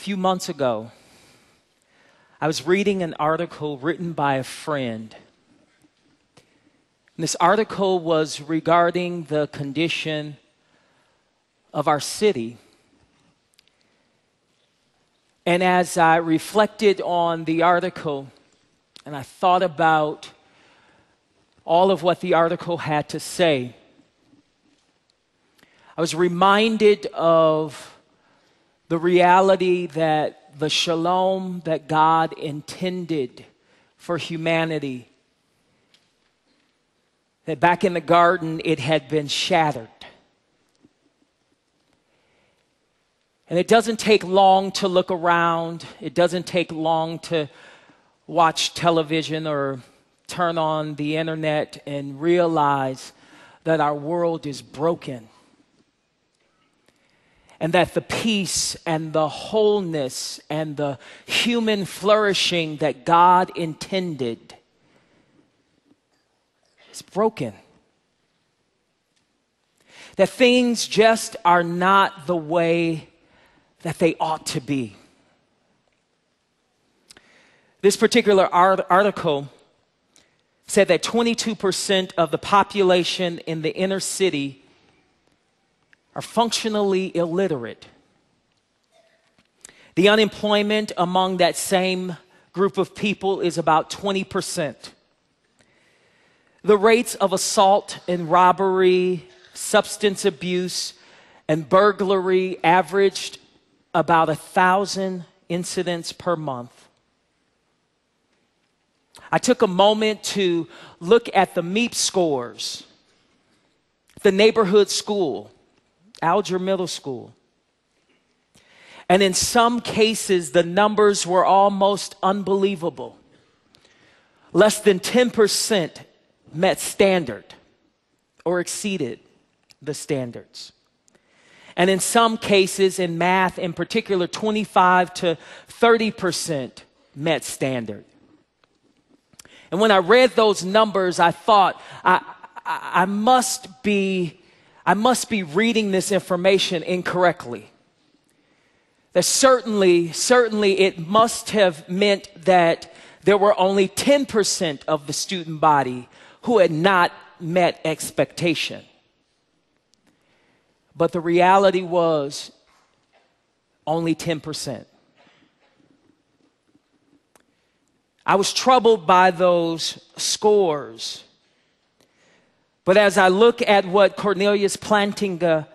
few months ago, I was reading an article written by a friend. And this article was regarding the condition of our city. And as I reflected on the article and I thought about all of what the article had to say, I was reminded of the reality that the shalom that God intended for humanity, that back in the garden it had been shattered. And it doesn't take long to look around, it doesn't take long to watch television or turn on the internet and realize that our world is broken. And that the peace and the wholeness and the human flourishing that God intended is broken. That things just are not the way that they ought to be. This particular art- article said that 22% of the population in the inner city are functionally illiterate. The unemployment among that same group of people is about 20%. The rates of assault and robbery, substance abuse, and burglary averaged about a thousand incidents per month. I took a moment to look at the MEAP scores, the neighborhood school, Alger Middle School. And in some cases, the numbers were almost unbelievable. Less than 10% met standard or exceeded the standards. And in some cases, in math in particular, 25 to 30% met standard. And when I read those numbers, I thought, I, I, I, must be, I must be reading this information incorrectly. That certainly, certainly it must have meant that there were only 10% of the student body who had not met expectation. But the reality was only 10%. I was troubled by those scores. But as I look at what Cornelius Plantinga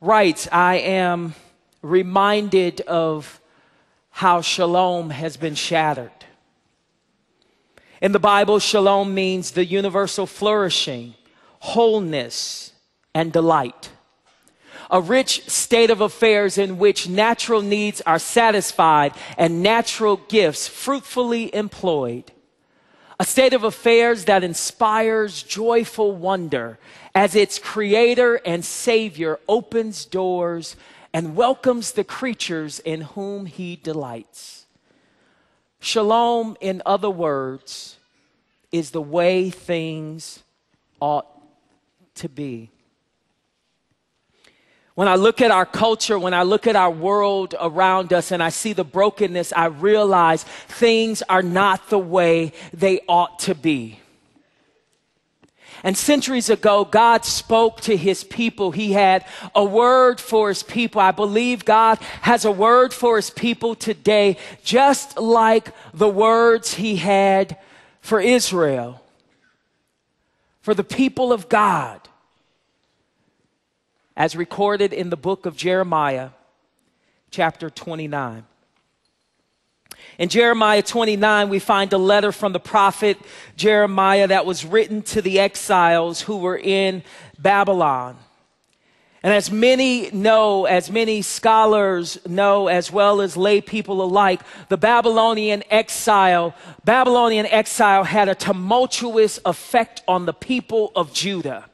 writes, I am reminded of how shalom has been shattered. In the Bible, shalom means the universal flourishing, wholeness, and delight a rich state of affairs in which natural needs are satisfied and natural gifts fruitfully employed. A state of affairs that inspires joyful wonder as its creator and savior opens doors and welcomes the creatures in whom he delights. Shalom, in other words, is the way things ought to be. When I look at our culture, when I look at our world around us and I see the brokenness, I realize things are not the way they ought to be. And centuries ago, God spoke to his people. He had a word for his people. I believe God has a word for his people today, just like the words he had for Israel, for the people of God as recorded in the book of Jeremiah, chapter 29. In Jeremiah 29, we find a letter from the prophet Jeremiah that was written to the exiles who were in Babylon. And as many know, as many scholars know, as well as lay people alike, the Babylonian exile, Babylonian exile had a tumultuous effect on the people of Judah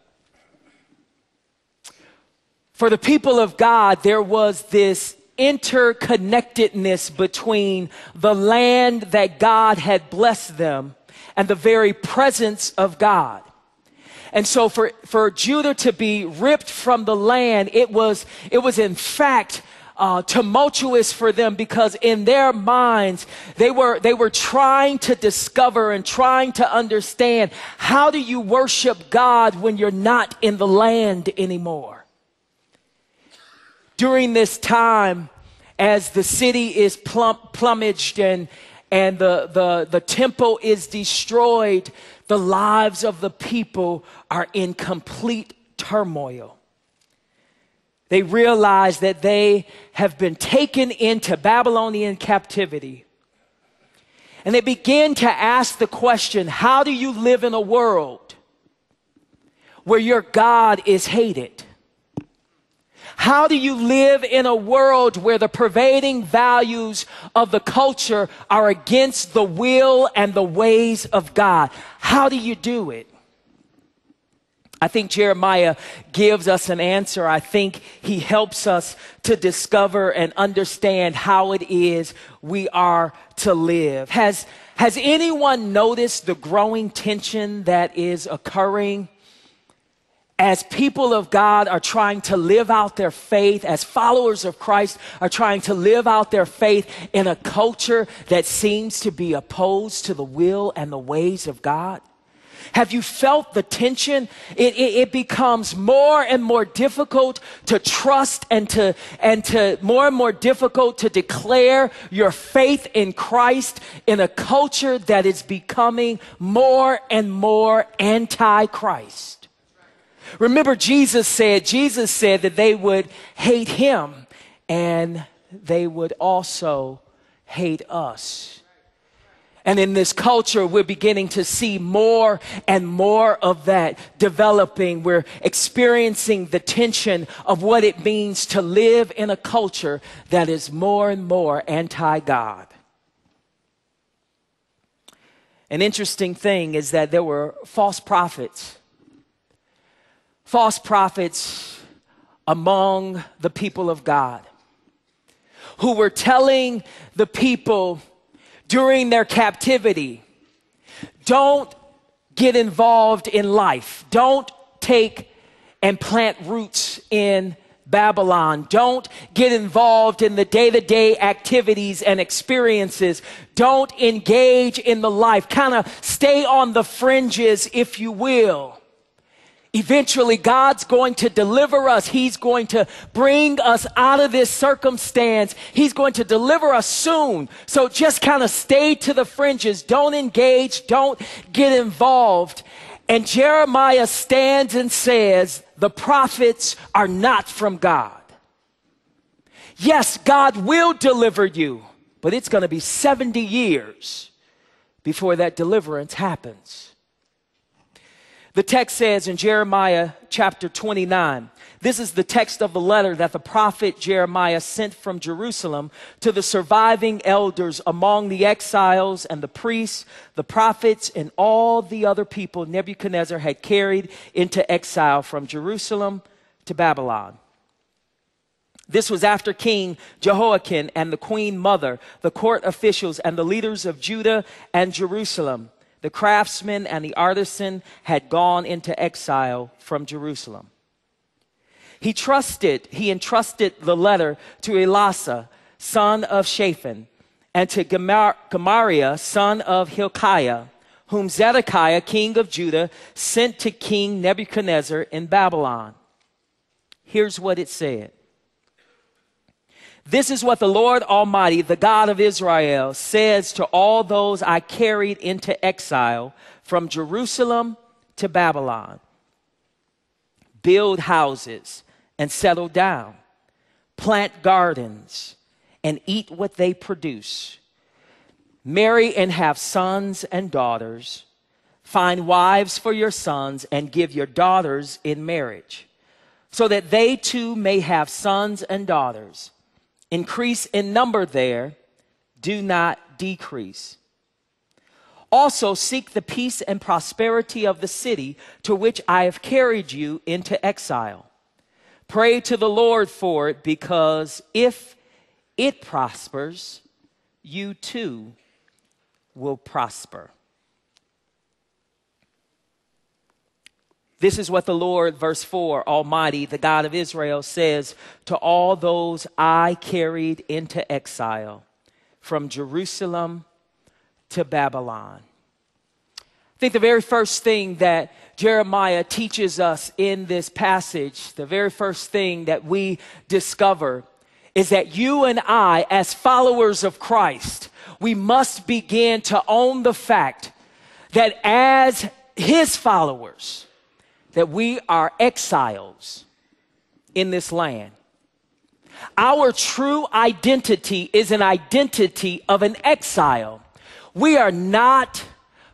for the people of God, there was this interconnectedness between the land that God had blessed them and the very presence of God. And so for, for Judah to be ripped from the land, it was, it was in fact uh, tumultuous for them because in their minds they were they were trying to discover and trying to understand how do you worship God when you're not in the land anymore. During this time, as the city is plum- plumaged and and the, the, the temple is destroyed, the lives of the people are in complete turmoil. They realize that they have been taken into Babylonian captivity. And they begin to ask the question how do you live in a world where your God is hated? How do you live in a world where the pervading values of the culture are against the will and the ways of God? How do you do it? I think Jeremiah gives us an answer. I think he helps us to discover and understand how it is we are to live. Has, has anyone noticed the growing tension that is occurring as people of God are trying to live out their faith, as followers of Christ are trying to live out their faith in a culture that seems to be opposed to the will and the ways of God? Have you felt the tension? It, it, it, becomes more and more difficult to trust and to, and to more and more difficult to declare your faith in Christ in a culture that is becoming more and more anti-Christ. Remember Jesus said, Jesus said that they would hate him and they would also hate us. And in this culture, we're beginning to see more and more of that developing. We're experiencing the tension of what it means to live in a culture that is more and more anti God. An interesting thing is that there were false prophets, false prophets among the people of God who were telling the people during their captivity. Don't get involved in life. Don't take and plant roots in Babylon. Don't get involved in the day to day activities and experiences. Don't engage in the life. Kind of stay on the fringes, if you will. Eventually, God's going to deliver us. He's going to bring us out of this circumstance. He's going to deliver us soon. So just kind of stay to the fringes. Don't engage. Don't get involved. And Jeremiah stands and says, the prophets are not from God. Yes, God will deliver you, but it's going to be 70 years before that deliverance happens. The text says in Jeremiah chapter 29, this is the text of the letter that the prophet Jeremiah sent from Jerusalem to the surviving elders among the exiles and the priests, the prophets, and all the other people Nebuchadnezzar had carried into exile from Jerusalem to Babylon. This was after King Jehoiakim and the queen mother, the court officials, and the leaders of Judah and Jerusalem the craftsman and the artisan had gone into exile from Jerusalem. He trusted, he entrusted the letter to Elasah, son of Shaphan, and to Gemar- Gemariah, son of Hilkiah, whom Zedekiah, king of Judah, sent to King Nebuchadnezzar in Babylon. Here's what it said this is what the Lord Almighty, the God of Israel, says to all those I carried into exile from Jerusalem to Babylon. Build houses and settle down, plant gardens and eat what they produce, marry and have sons and daughters, find wives for your sons and give your daughters in marriage, so that they too may have sons and daughters increase in number there, do not decrease. Also, seek the peace and prosperity of the city to which I have carried you into exile. Pray to the Lord for it, because if it prospers, you too will prosper. This is what the Lord, verse 4, Almighty, the God of Israel, says to all those I carried into exile from Jerusalem to Babylon. I think the very first thing that Jeremiah teaches us in this passage, the very first thing that we discover is that you and I, as followers of Christ, we must begin to own the fact that as his followers, that we are exiles in this land. Our true identity is an identity of an exile. We are not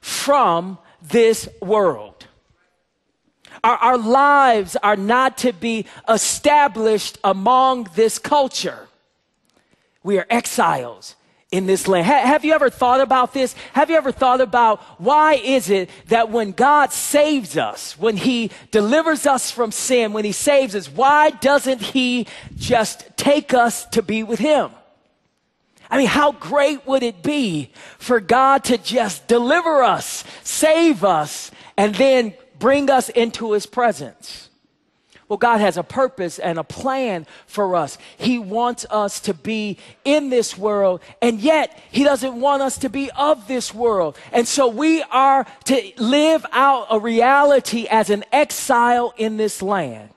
from this world. Our, our, lives are not to be established among this culture. We are exiles in this land. Ha- have you ever thought about this? Have you ever thought about why is it that when God saves us, when he delivers us from sin, when he saves us, why doesn't he just take us to be with him? I mean, how great would it be for God to just deliver us, save us, and then bring us into his presence? Well, God has a purpose and a plan for us. He wants us to be in this world, and yet He doesn't want us to be of this world. And so we are to live out a reality as an exile in this land.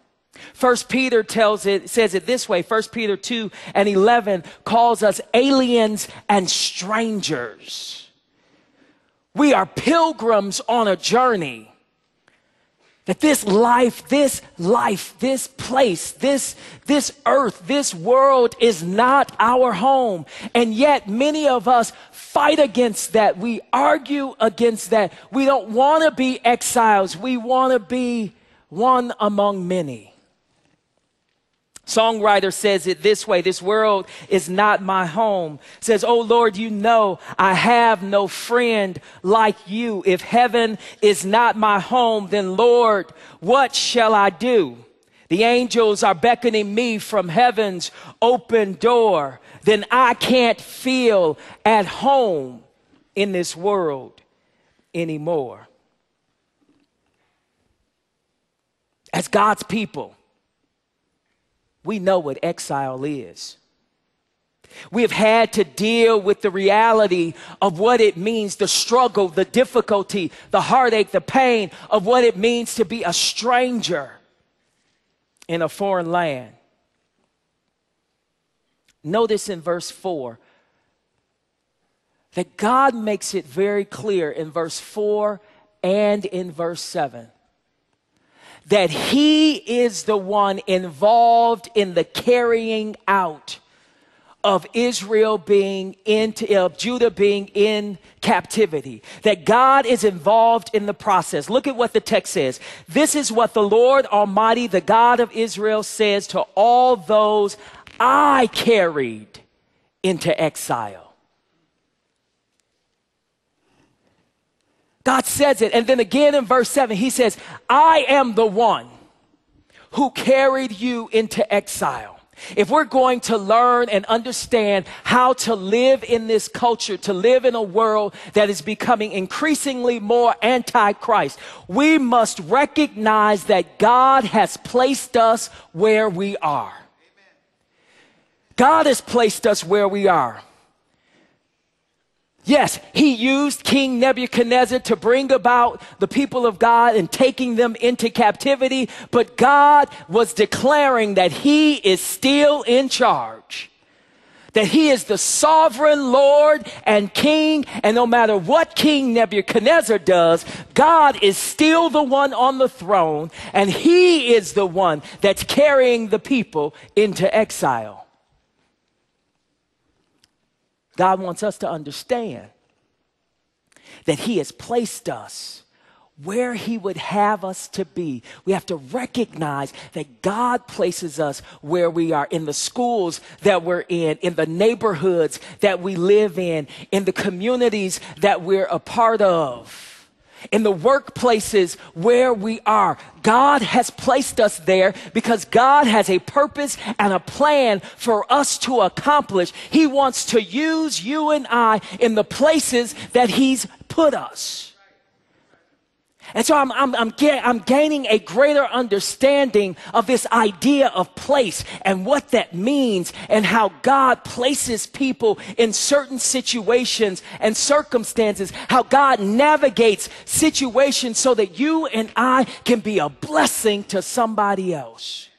First Peter tells it, says it this way. First Peter 2 and 11 calls us aliens and strangers. We are pilgrims on a journey. That this life, this life, this place, this, this earth, this world is not our home. And yet many of us fight against that. We argue against that. We don't want to be exiles. We want to be one among many. Songwriter says it this way This world is not my home. Says, Oh Lord, you know I have no friend like you. If heaven is not my home, then Lord, what shall I do? The angels are beckoning me from heaven's open door. Then I can't feel at home in this world anymore. As God's people, we know what exile is. We have had to deal with the reality of what it means, the struggle, the difficulty, the heartache, the pain of what it means to be a stranger in a foreign land. Notice in verse 4 that God makes it very clear in verse 4 and in verse 7 that he is the one involved in the carrying out of Israel being into, of Judah being in captivity. That God is involved in the process. Look at what the text says. This is what the Lord Almighty, the God of Israel says to all those I carried into exile. God says it. And then again in verse 7, he says, I am the one who carried you into exile. If we're going to learn and understand how to live in this culture, to live in a world that is becoming increasingly more anti-Christ, we must recognize that God has placed us where we are. God has placed us where we are. Yes, he used King Nebuchadnezzar to bring about the people of God and taking them into captivity, but God was declaring that he is still in charge. That he is the sovereign Lord and King, and no matter what King Nebuchadnezzar does, God is still the one on the throne, and he is the one that's carrying the people into exile. God wants us to understand that He has placed us where He would have us to be. We have to recognize that God places us where we are in the schools that we're in, in the neighborhoods that we live in, in the communities that we're a part of in the workplaces where we are. God has placed us there because God has a purpose and a plan for us to accomplish. He wants to use you and I in the places that He's put us. And so I'm, I'm, I'm, I'm, gaining a greater understanding of this idea of place and what that means and how God places people in certain situations and circumstances, how God navigates situations so that you and I can be a blessing to somebody else.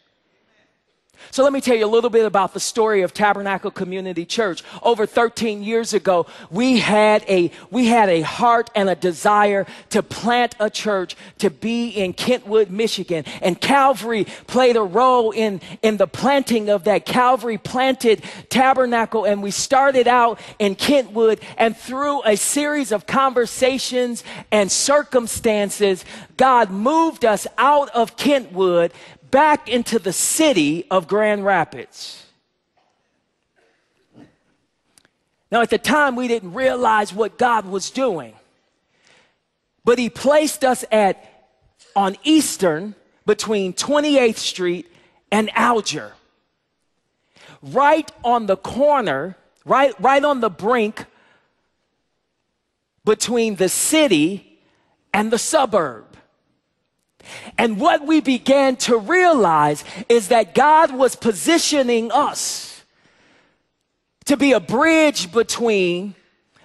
So let me tell you a little bit about the story of Tabernacle Community Church. Over 13 years ago, we had a, we had a heart and a desire to plant a church to be in Kentwood, Michigan. And Calvary played a role in, in the planting of that. Calvary planted Tabernacle and we started out in Kentwood and through a series of conversations and circumstances, God moved us out of Kentwood back into the city of Grand Rapids. Now, at the time, we didn't realize what God was doing, but He placed us at on Eastern between 28th Street and Alger, right on the corner, right, right on the brink between the city and the suburb. And what we began to realize is that God was positioning us to be a bridge between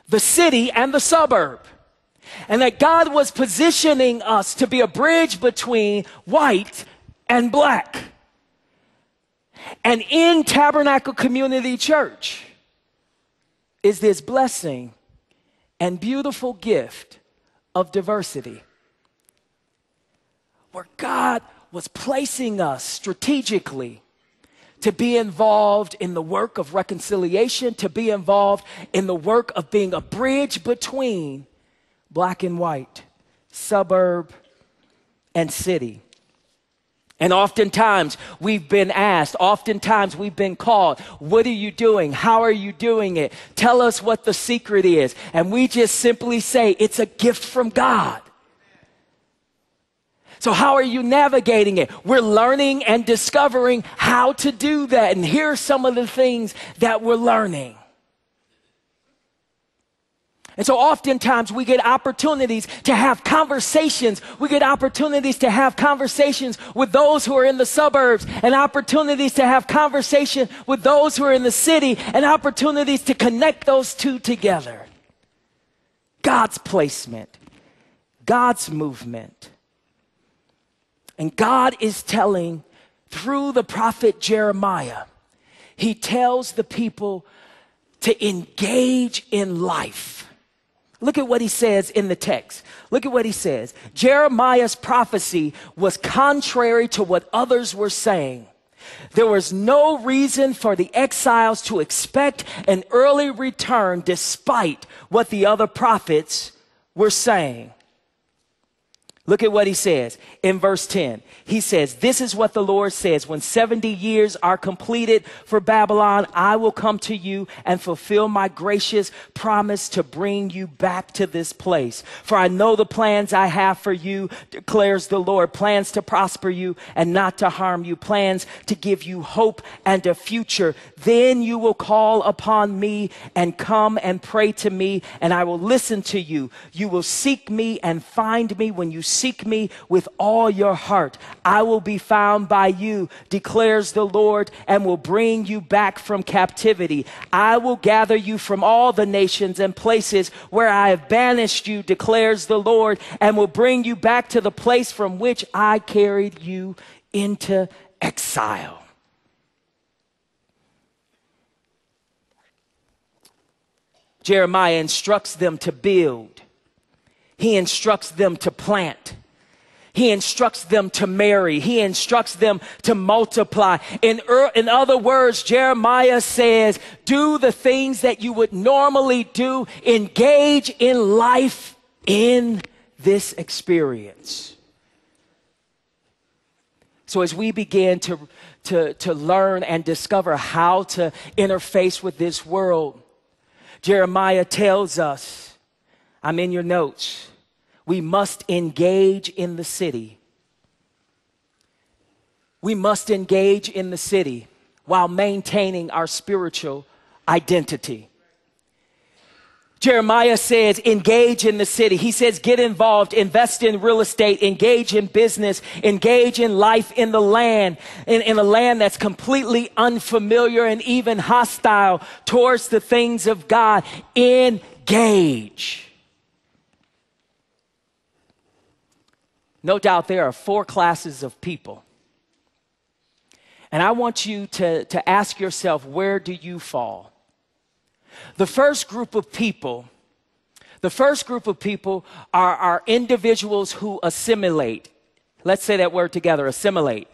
the city and the suburb. And that God was positioning us to be a bridge between white and black. And in Tabernacle Community Church is this blessing and beautiful gift of diversity where God was placing us strategically to be involved in the work of reconciliation, to be involved in the work of being a bridge between black and white, suburb and city. And oftentimes we've been asked, oftentimes we've been called, what are you doing? How are you doing it? Tell us what the secret is. And we just simply say, it's a gift from God. So, how are you navigating it? We're learning and discovering how to do that. And here are some of the things that we're learning. And so oftentimes we get opportunities to have conversations. We get opportunities to have conversations with those who are in the suburbs and opportunities to have conversation with those who are in the city and opportunities to connect those two together. God's placement, God's movement. And God is telling through the prophet Jeremiah, he tells the people to engage in life. Look at what he says in the text. Look at what he says. Jeremiah's prophecy was contrary to what others were saying. There was no reason for the exiles to expect an early return despite what the other prophets were saying. Look at what he says in verse 10. He says, This is what the Lord says. When 70 years are completed for Babylon, I will come to you and fulfill my gracious promise to bring you back to this place. For I know the plans I have for you, declares the Lord plans to prosper you and not to harm you, plans to give you hope and a future. Then you will call upon me and come and pray to me, and I will listen to you. You will seek me and find me when you seek me with all your heart. I will be found by you, declares the Lord, and will bring you back from captivity. I will gather you from all the nations and places where I have banished you, declares the Lord, and will bring you back to the place from which I carried you into exile. Jeremiah instructs them to build. He instructs them to plant. He instructs them to marry. He instructs them to multiply. In, er, in other words, Jeremiah says, do the things that you would normally do. Engage in life in this experience. So as we begin to, to, to learn and discover how to interface with this world, Jeremiah tells us, I'm in your notes, we must engage in the city. We must engage in the city while maintaining our spiritual identity. Jeremiah says, engage in the city. He says, get involved, invest in real estate, engage in business, engage in life in the land, in, in a land that's completely unfamiliar and even hostile towards the things of God. Engage. No doubt there are four classes of people. And I want you to, to ask yourself, where do you fall? The first group of people, the first group of people are, are individuals who assimilate. Let's say that word together assimilate.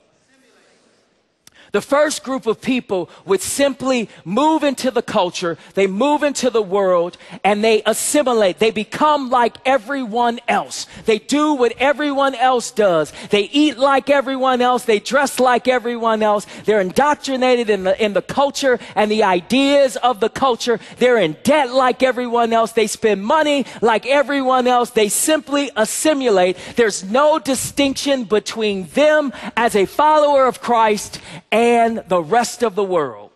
The first group of people would simply move into the culture, they move into the world, and they assimilate. They become like everyone else. They do what everyone else does. They eat like everyone else. They dress like everyone else. They're indoctrinated in the, in the culture and the ideas of the culture. They're in debt like everyone else. They spend money like everyone else. They simply assimilate. There's no distinction between them as a follower of Christ and and the rest of the world.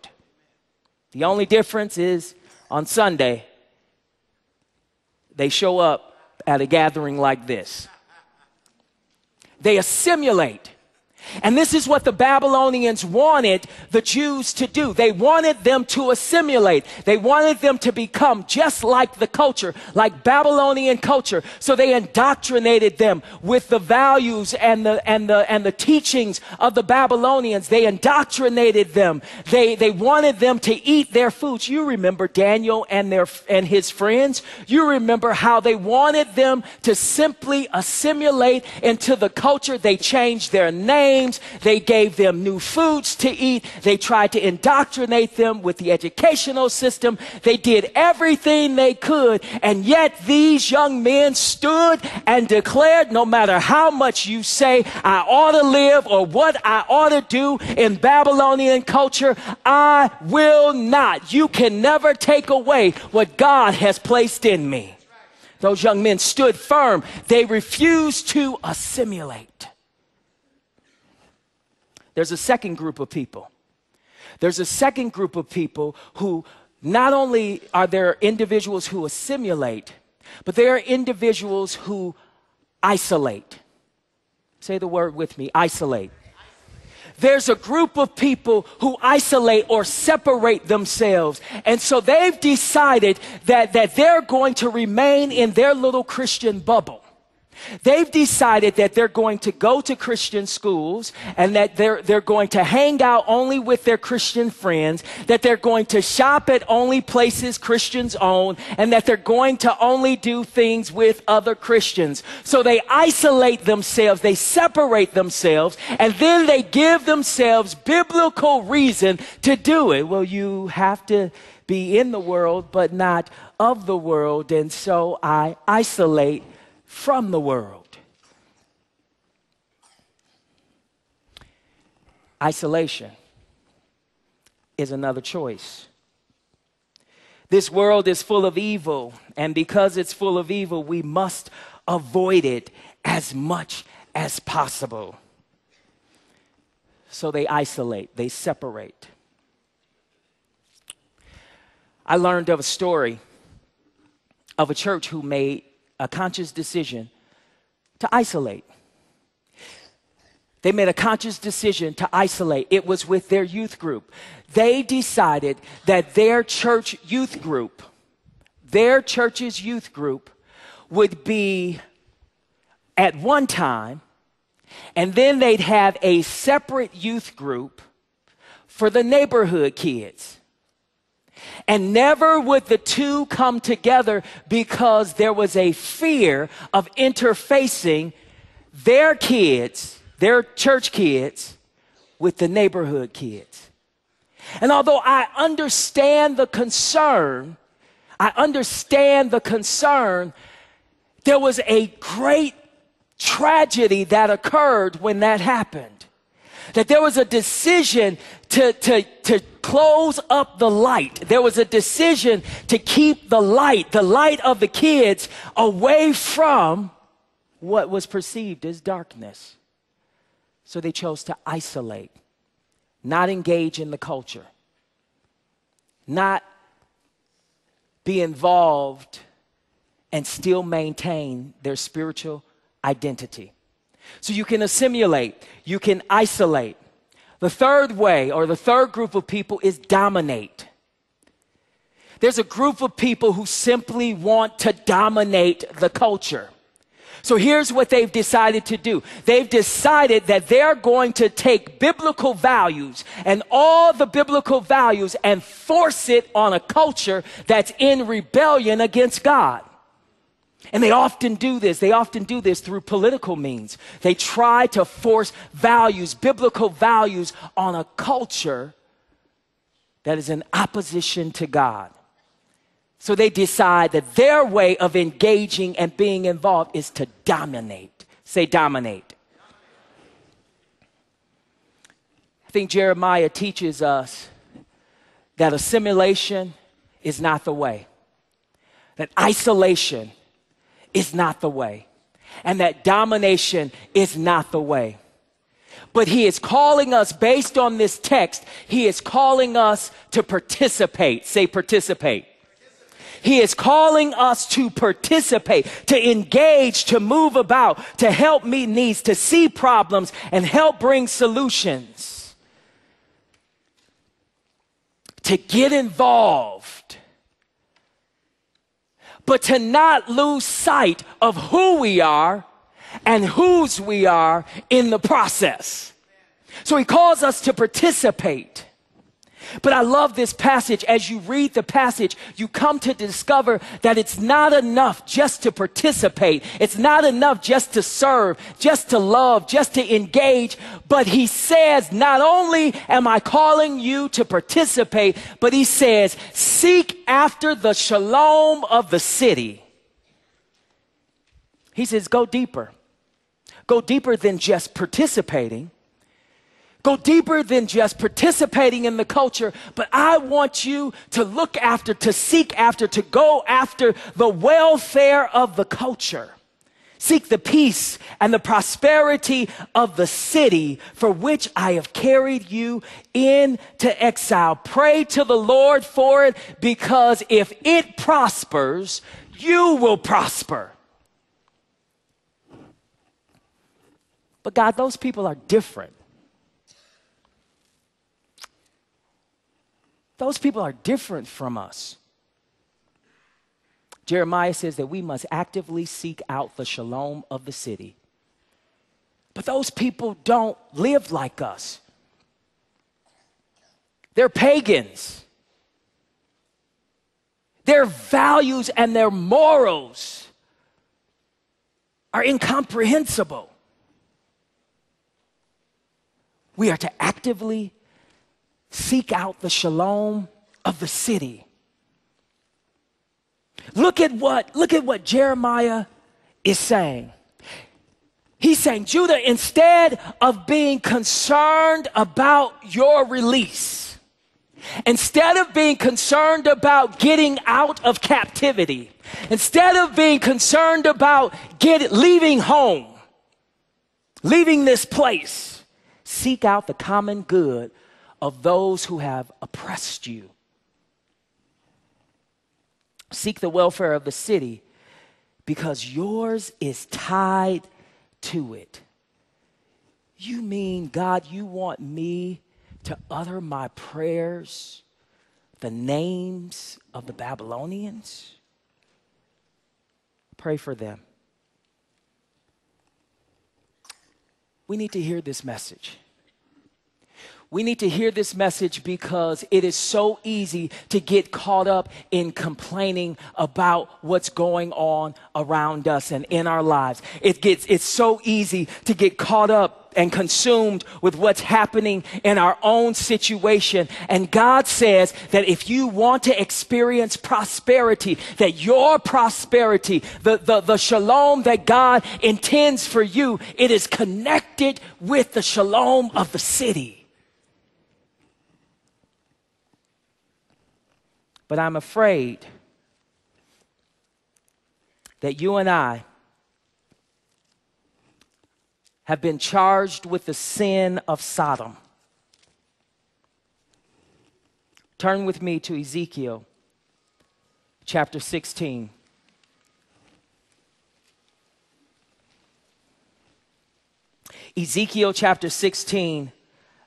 The only difference is on Sunday, they show up at a gathering like this. They assimilate and this is what the Babylonians wanted the Jews to do. They wanted them to assimilate. They wanted them to become just like the culture, like Babylonian culture. So they indoctrinated them with the values and the, and the, and the teachings of the Babylonians. They indoctrinated them. They, they wanted them to eat their foods. You remember Daniel and their, and his friends. You remember how they wanted them to simply assimilate into the culture. They changed their name They gave them new foods to eat. They tried to indoctrinate them with the educational system. They did everything they could. And yet these young men stood and declared, no matter how much you say I ought to live or what I ought to do in Babylonian culture, I will not. You can never take away what God has placed in me. Those young men stood firm. They refused to assimilate. There's a second group of people. There's a second group of people who not only are there individuals who assimilate, but there are individuals who isolate. Say the word with me isolate. There's a group of people who isolate or separate themselves. And so they've decided that, that they're going to remain in their little Christian bubble. They've decided that they're going to go to Christian schools and that they're, they're going to hang out only with their Christian friends, that they're going to shop at only places Christians own, and that they're going to only do things with other Christians. So they isolate themselves, they separate themselves, and then they give themselves biblical reason to do it. Well, you have to be in the world, but not of the world, and so I isolate from the world. Isolation is another choice. This world is full of evil, and because it's full of evil, we must avoid it as much as possible. So they isolate, they separate. I learned of a story of a church who made a conscious decision to isolate. They made a conscious decision to isolate. It was with their youth group. They decided that their church youth group, their church's youth group, would be at one time, and then they'd have a separate youth group for the neighborhood kids. And never would the two come together because there was a fear of interfacing their kids, their church kids, with the neighborhood kids. And although I understand the concern, I understand the concern, there was a great tragedy that occurred when that happened. That there was a decision to, to, to close up the light. There was a decision to keep the light, the light of the kids, away from what was perceived as darkness. So they chose to isolate, not engage in the culture, not be involved and still maintain their spiritual identity. So you can assimilate, you can isolate. The third way, or the third group of people, is dominate. There's a group of people who simply want to dominate the culture. So here's what they've decided to do. They've decided that they're going to take biblical values and all the biblical values and force it on a culture that's in rebellion against God. And they often do this. They often do this through political means. They try to force values, biblical values, on a culture that is in opposition to God. So they decide that their way of engaging and being involved is to dominate. Say, dominate. I think Jeremiah teaches us that assimilation is not the way, that isolation is not the way, and that domination is not the way. But he is calling us, based on this text, he is calling us to participate. Say, participate. He is calling us to participate, to engage, to move about, to help meet needs, to see problems, and help bring solutions. To get involved but to not lose sight of who we are and whose we are in the process. So he calls us to participate. But I love this passage. As you read the passage, you come to discover that it's not enough just to participate. It's not enough just to serve, just to love, just to engage. But he says, not only am I calling you to participate, but he says, seek after the shalom of the city. He says, go deeper. Go deeper than just participating go deeper than just participating in the culture, but I want you to look after, to seek after, to go after the welfare of the culture. Seek the peace and the prosperity of the city for which I have carried you into exile. Pray to the Lord for it because if it prospers, you will prosper. But God, those people are different. Those people are different from us. Jeremiah says that we must actively seek out the shalom of the city. But those people don't live like us. They're pagans. Their values and their morals are incomprehensible. We are to actively seek out the shalom of the city. Look at what, look at what Jeremiah is saying. He's saying, Judah, instead of being concerned about your release, instead of being concerned about getting out of captivity, instead of being concerned about get, leaving home, leaving this place, seek out the common good of those who have oppressed you. Seek the welfare of the city because yours is tied to it. You mean, God, you want me to utter my prayers, the names of the Babylonians? Pray for them. We need to hear this message. We need to hear this message because it is so easy to get caught up in complaining about what's going on around us and in our lives. It gets, it's so easy to get caught up and consumed with what's happening in our own situation. And God says that if you want to experience prosperity, that your prosperity, the, the, the shalom that God intends for you, it is connected with the shalom of the city. But I'm afraid that you and I have been charged with the sin of Sodom. Turn with me to Ezekiel chapter 16. Ezekiel chapter 16,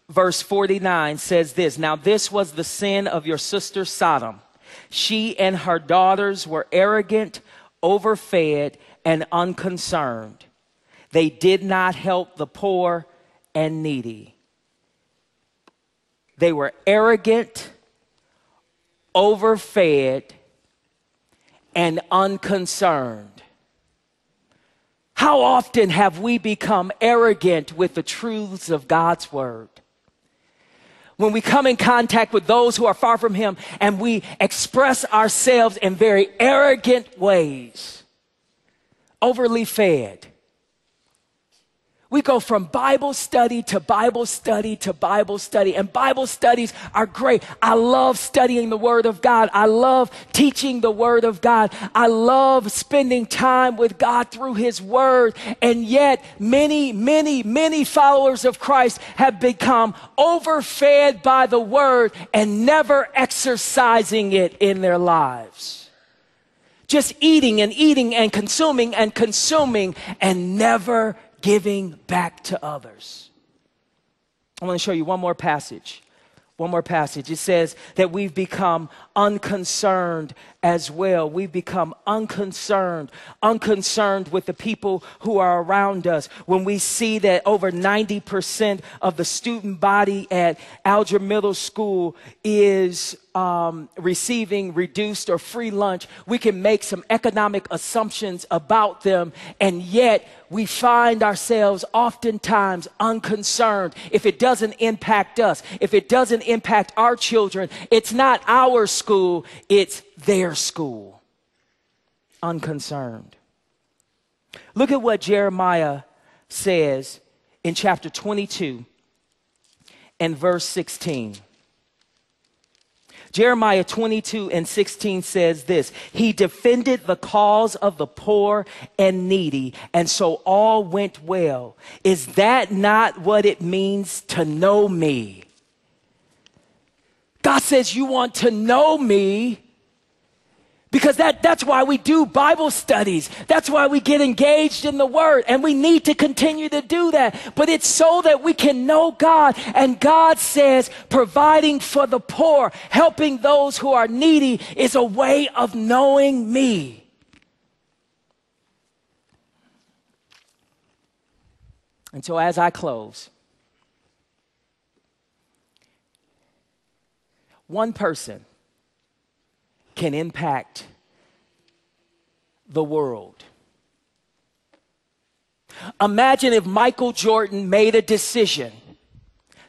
verse 49 says this Now, this was the sin of your sister Sodom. She and her daughters were arrogant, overfed, and unconcerned. They did not help the poor and needy. They were arrogant, overfed, and unconcerned. How often have we become arrogant with the truths of God's word? When we come in contact with those who are far from Him and we express ourselves in very arrogant ways, overly fed, we go from Bible study to Bible study to Bible study. And Bible studies are great. I love studying the Word of God. I love teaching the Word of God. I love spending time with God through His Word. And yet, many, many, many followers of Christ have become overfed by the Word and never exercising it in their lives. Just eating and eating and consuming and consuming and never giving back to others. I want to show you one more passage one more passage. It says that we've become unconcerned as well. We've become unconcerned, unconcerned with the people who are around us. When we see that over 90% of the student body at Alger Middle School is um, receiving reduced or free lunch, we can make some economic assumptions about them, and yet we find ourselves oftentimes unconcerned if it doesn't impact us, if it doesn't impact our children. It's not our school, it's their school. Unconcerned. Look at what Jeremiah says in chapter 22 and verse 16. Jeremiah 22 and 16 says this He defended the cause of the poor and needy, and so all went well. Is that not what it means to know me? God says, You want to know me because that, that's why we do Bible studies. That's why we get engaged in the Word. And we need to continue to do that. But it's so that we can know God. And God says providing for the poor, helping those who are needy is a way of knowing me. And so as I close, one person can impact the world. Imagine if Michael Jordan made a decision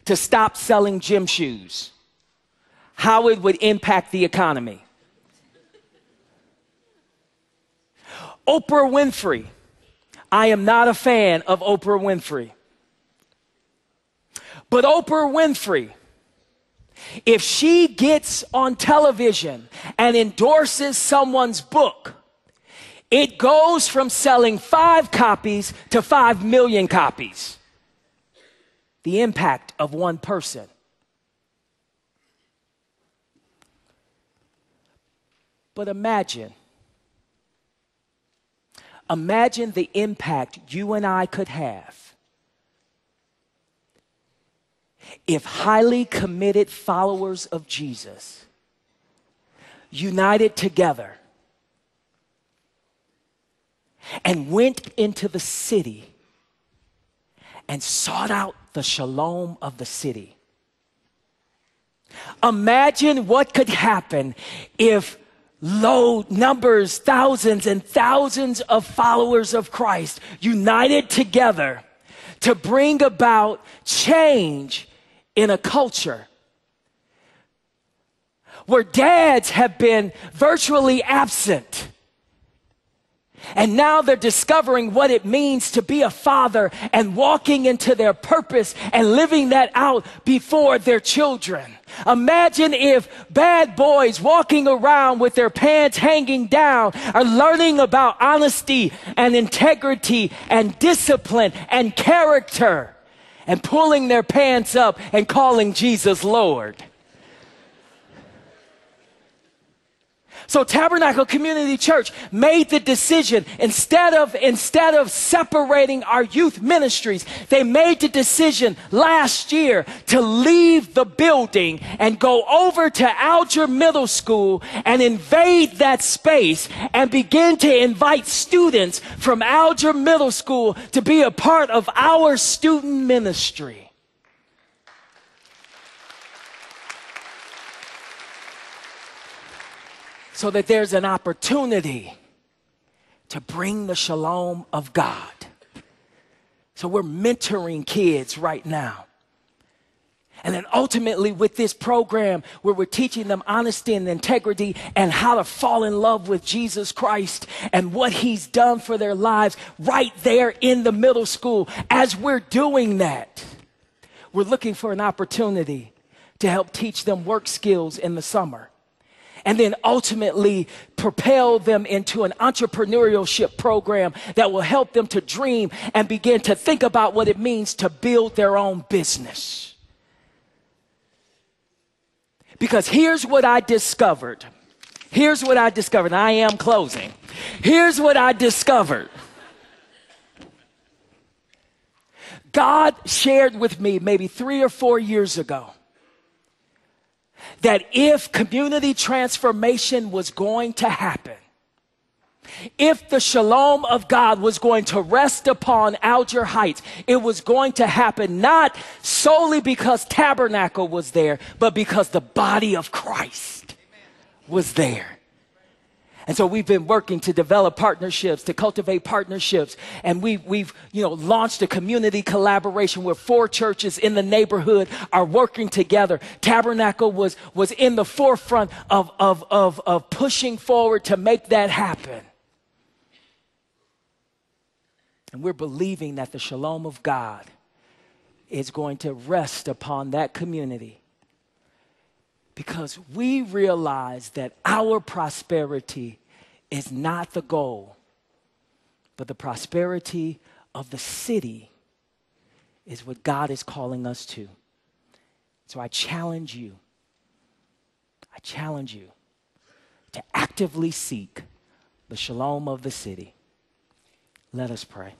to stop selling gym shoes, how it would impact the economy. Oprah Winfrey. I am not a fan of Oprah Winfrey. But Oprah Winfrey if she gets on television and endorses someone's book, it goes from selling five copies to five million copies. The impact of one person. But imagine, imagine the impact you and I could have if highly committed followers of Jesus united together and went into the city and sought out the shalom of the city. Imagine what could happen if low numbers, thousands and thousands of followers of Christ united together to bring about change in a culture where dads have been virtually absent. And now they're discovering what it means to be a father and walking into their purpose and living that out before their children. Imagine if bad boys walking around with their pants hanging down are learning about honesty and integrity and discipline and character and pulling their pants up and calling Jesus Lord. So Tabernacle Community Church made the decision instead of instead of separating our youth ministries, they made the decision last year to leave the building and go over to Alger Middle School and invade that space and begin to invite students from Alger Middle School to be a part of our student ministry. So that there's an opportunity to bring the shalom of God. So we're mentoring kids right now. And then ultimately, with this program where we're teaching them honesty and integrity and how to fall in love with Jesus Christ and what He's done for their lives right there in the middle school, as we're doing that, we're looking for an opportunity to help teach them work skills in the summer and then ultimately propel them into an entrepreneurship program that will help them to dream and begin to think about what it means to build their own business. Because here's what I discovered. Here's what I discovered. I am closing. Here's what I discovered. God shared with me maybe three or four years ago that if community transformation was going to happen, if the shalom of God was going to rest upon Alger Heights, it was going to happen not solely because tabernacle was there, but because the body of Christ was there. And so we've been working to develop partnerships, to cultivate partnerships. And we, we've, you know, launched a community collaboration where four churches in the neighborhood are working together. Tabernacle was, was in the forefront of, of, of, of pushing forward to make that happen. And we're believing that the shalom of God is going to rest upon that community because we realize that our prosperity is not the goal, but the prosperity of the city is what God is calling us to. So I challenge you, I challenge you to actively seek the shalom of the city. Let us pray.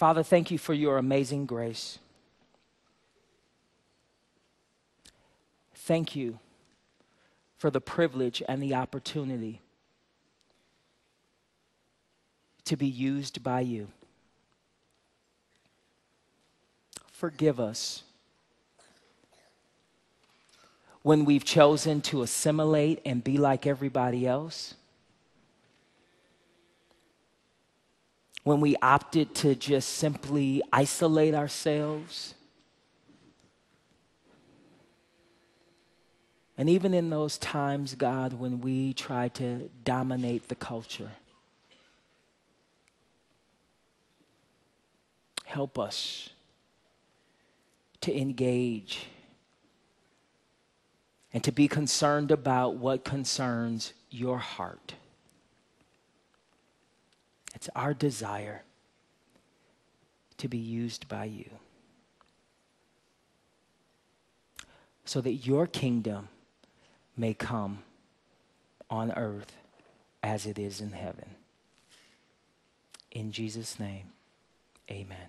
Father, thank you for your amazing grace. Thank you for the privilege and the opportunity to be used by you. Forgive us when we've chosen to assimilate and be like everybody else. When we opted to just simply isolate ourselves. And even in those times, God, when we try to dominate the culture, help us to engage and to be concerned about what concerns your heart. It's our desire to be used by you so that your kingdom may come on earth as it is in heaven. In Jesus' name, amen.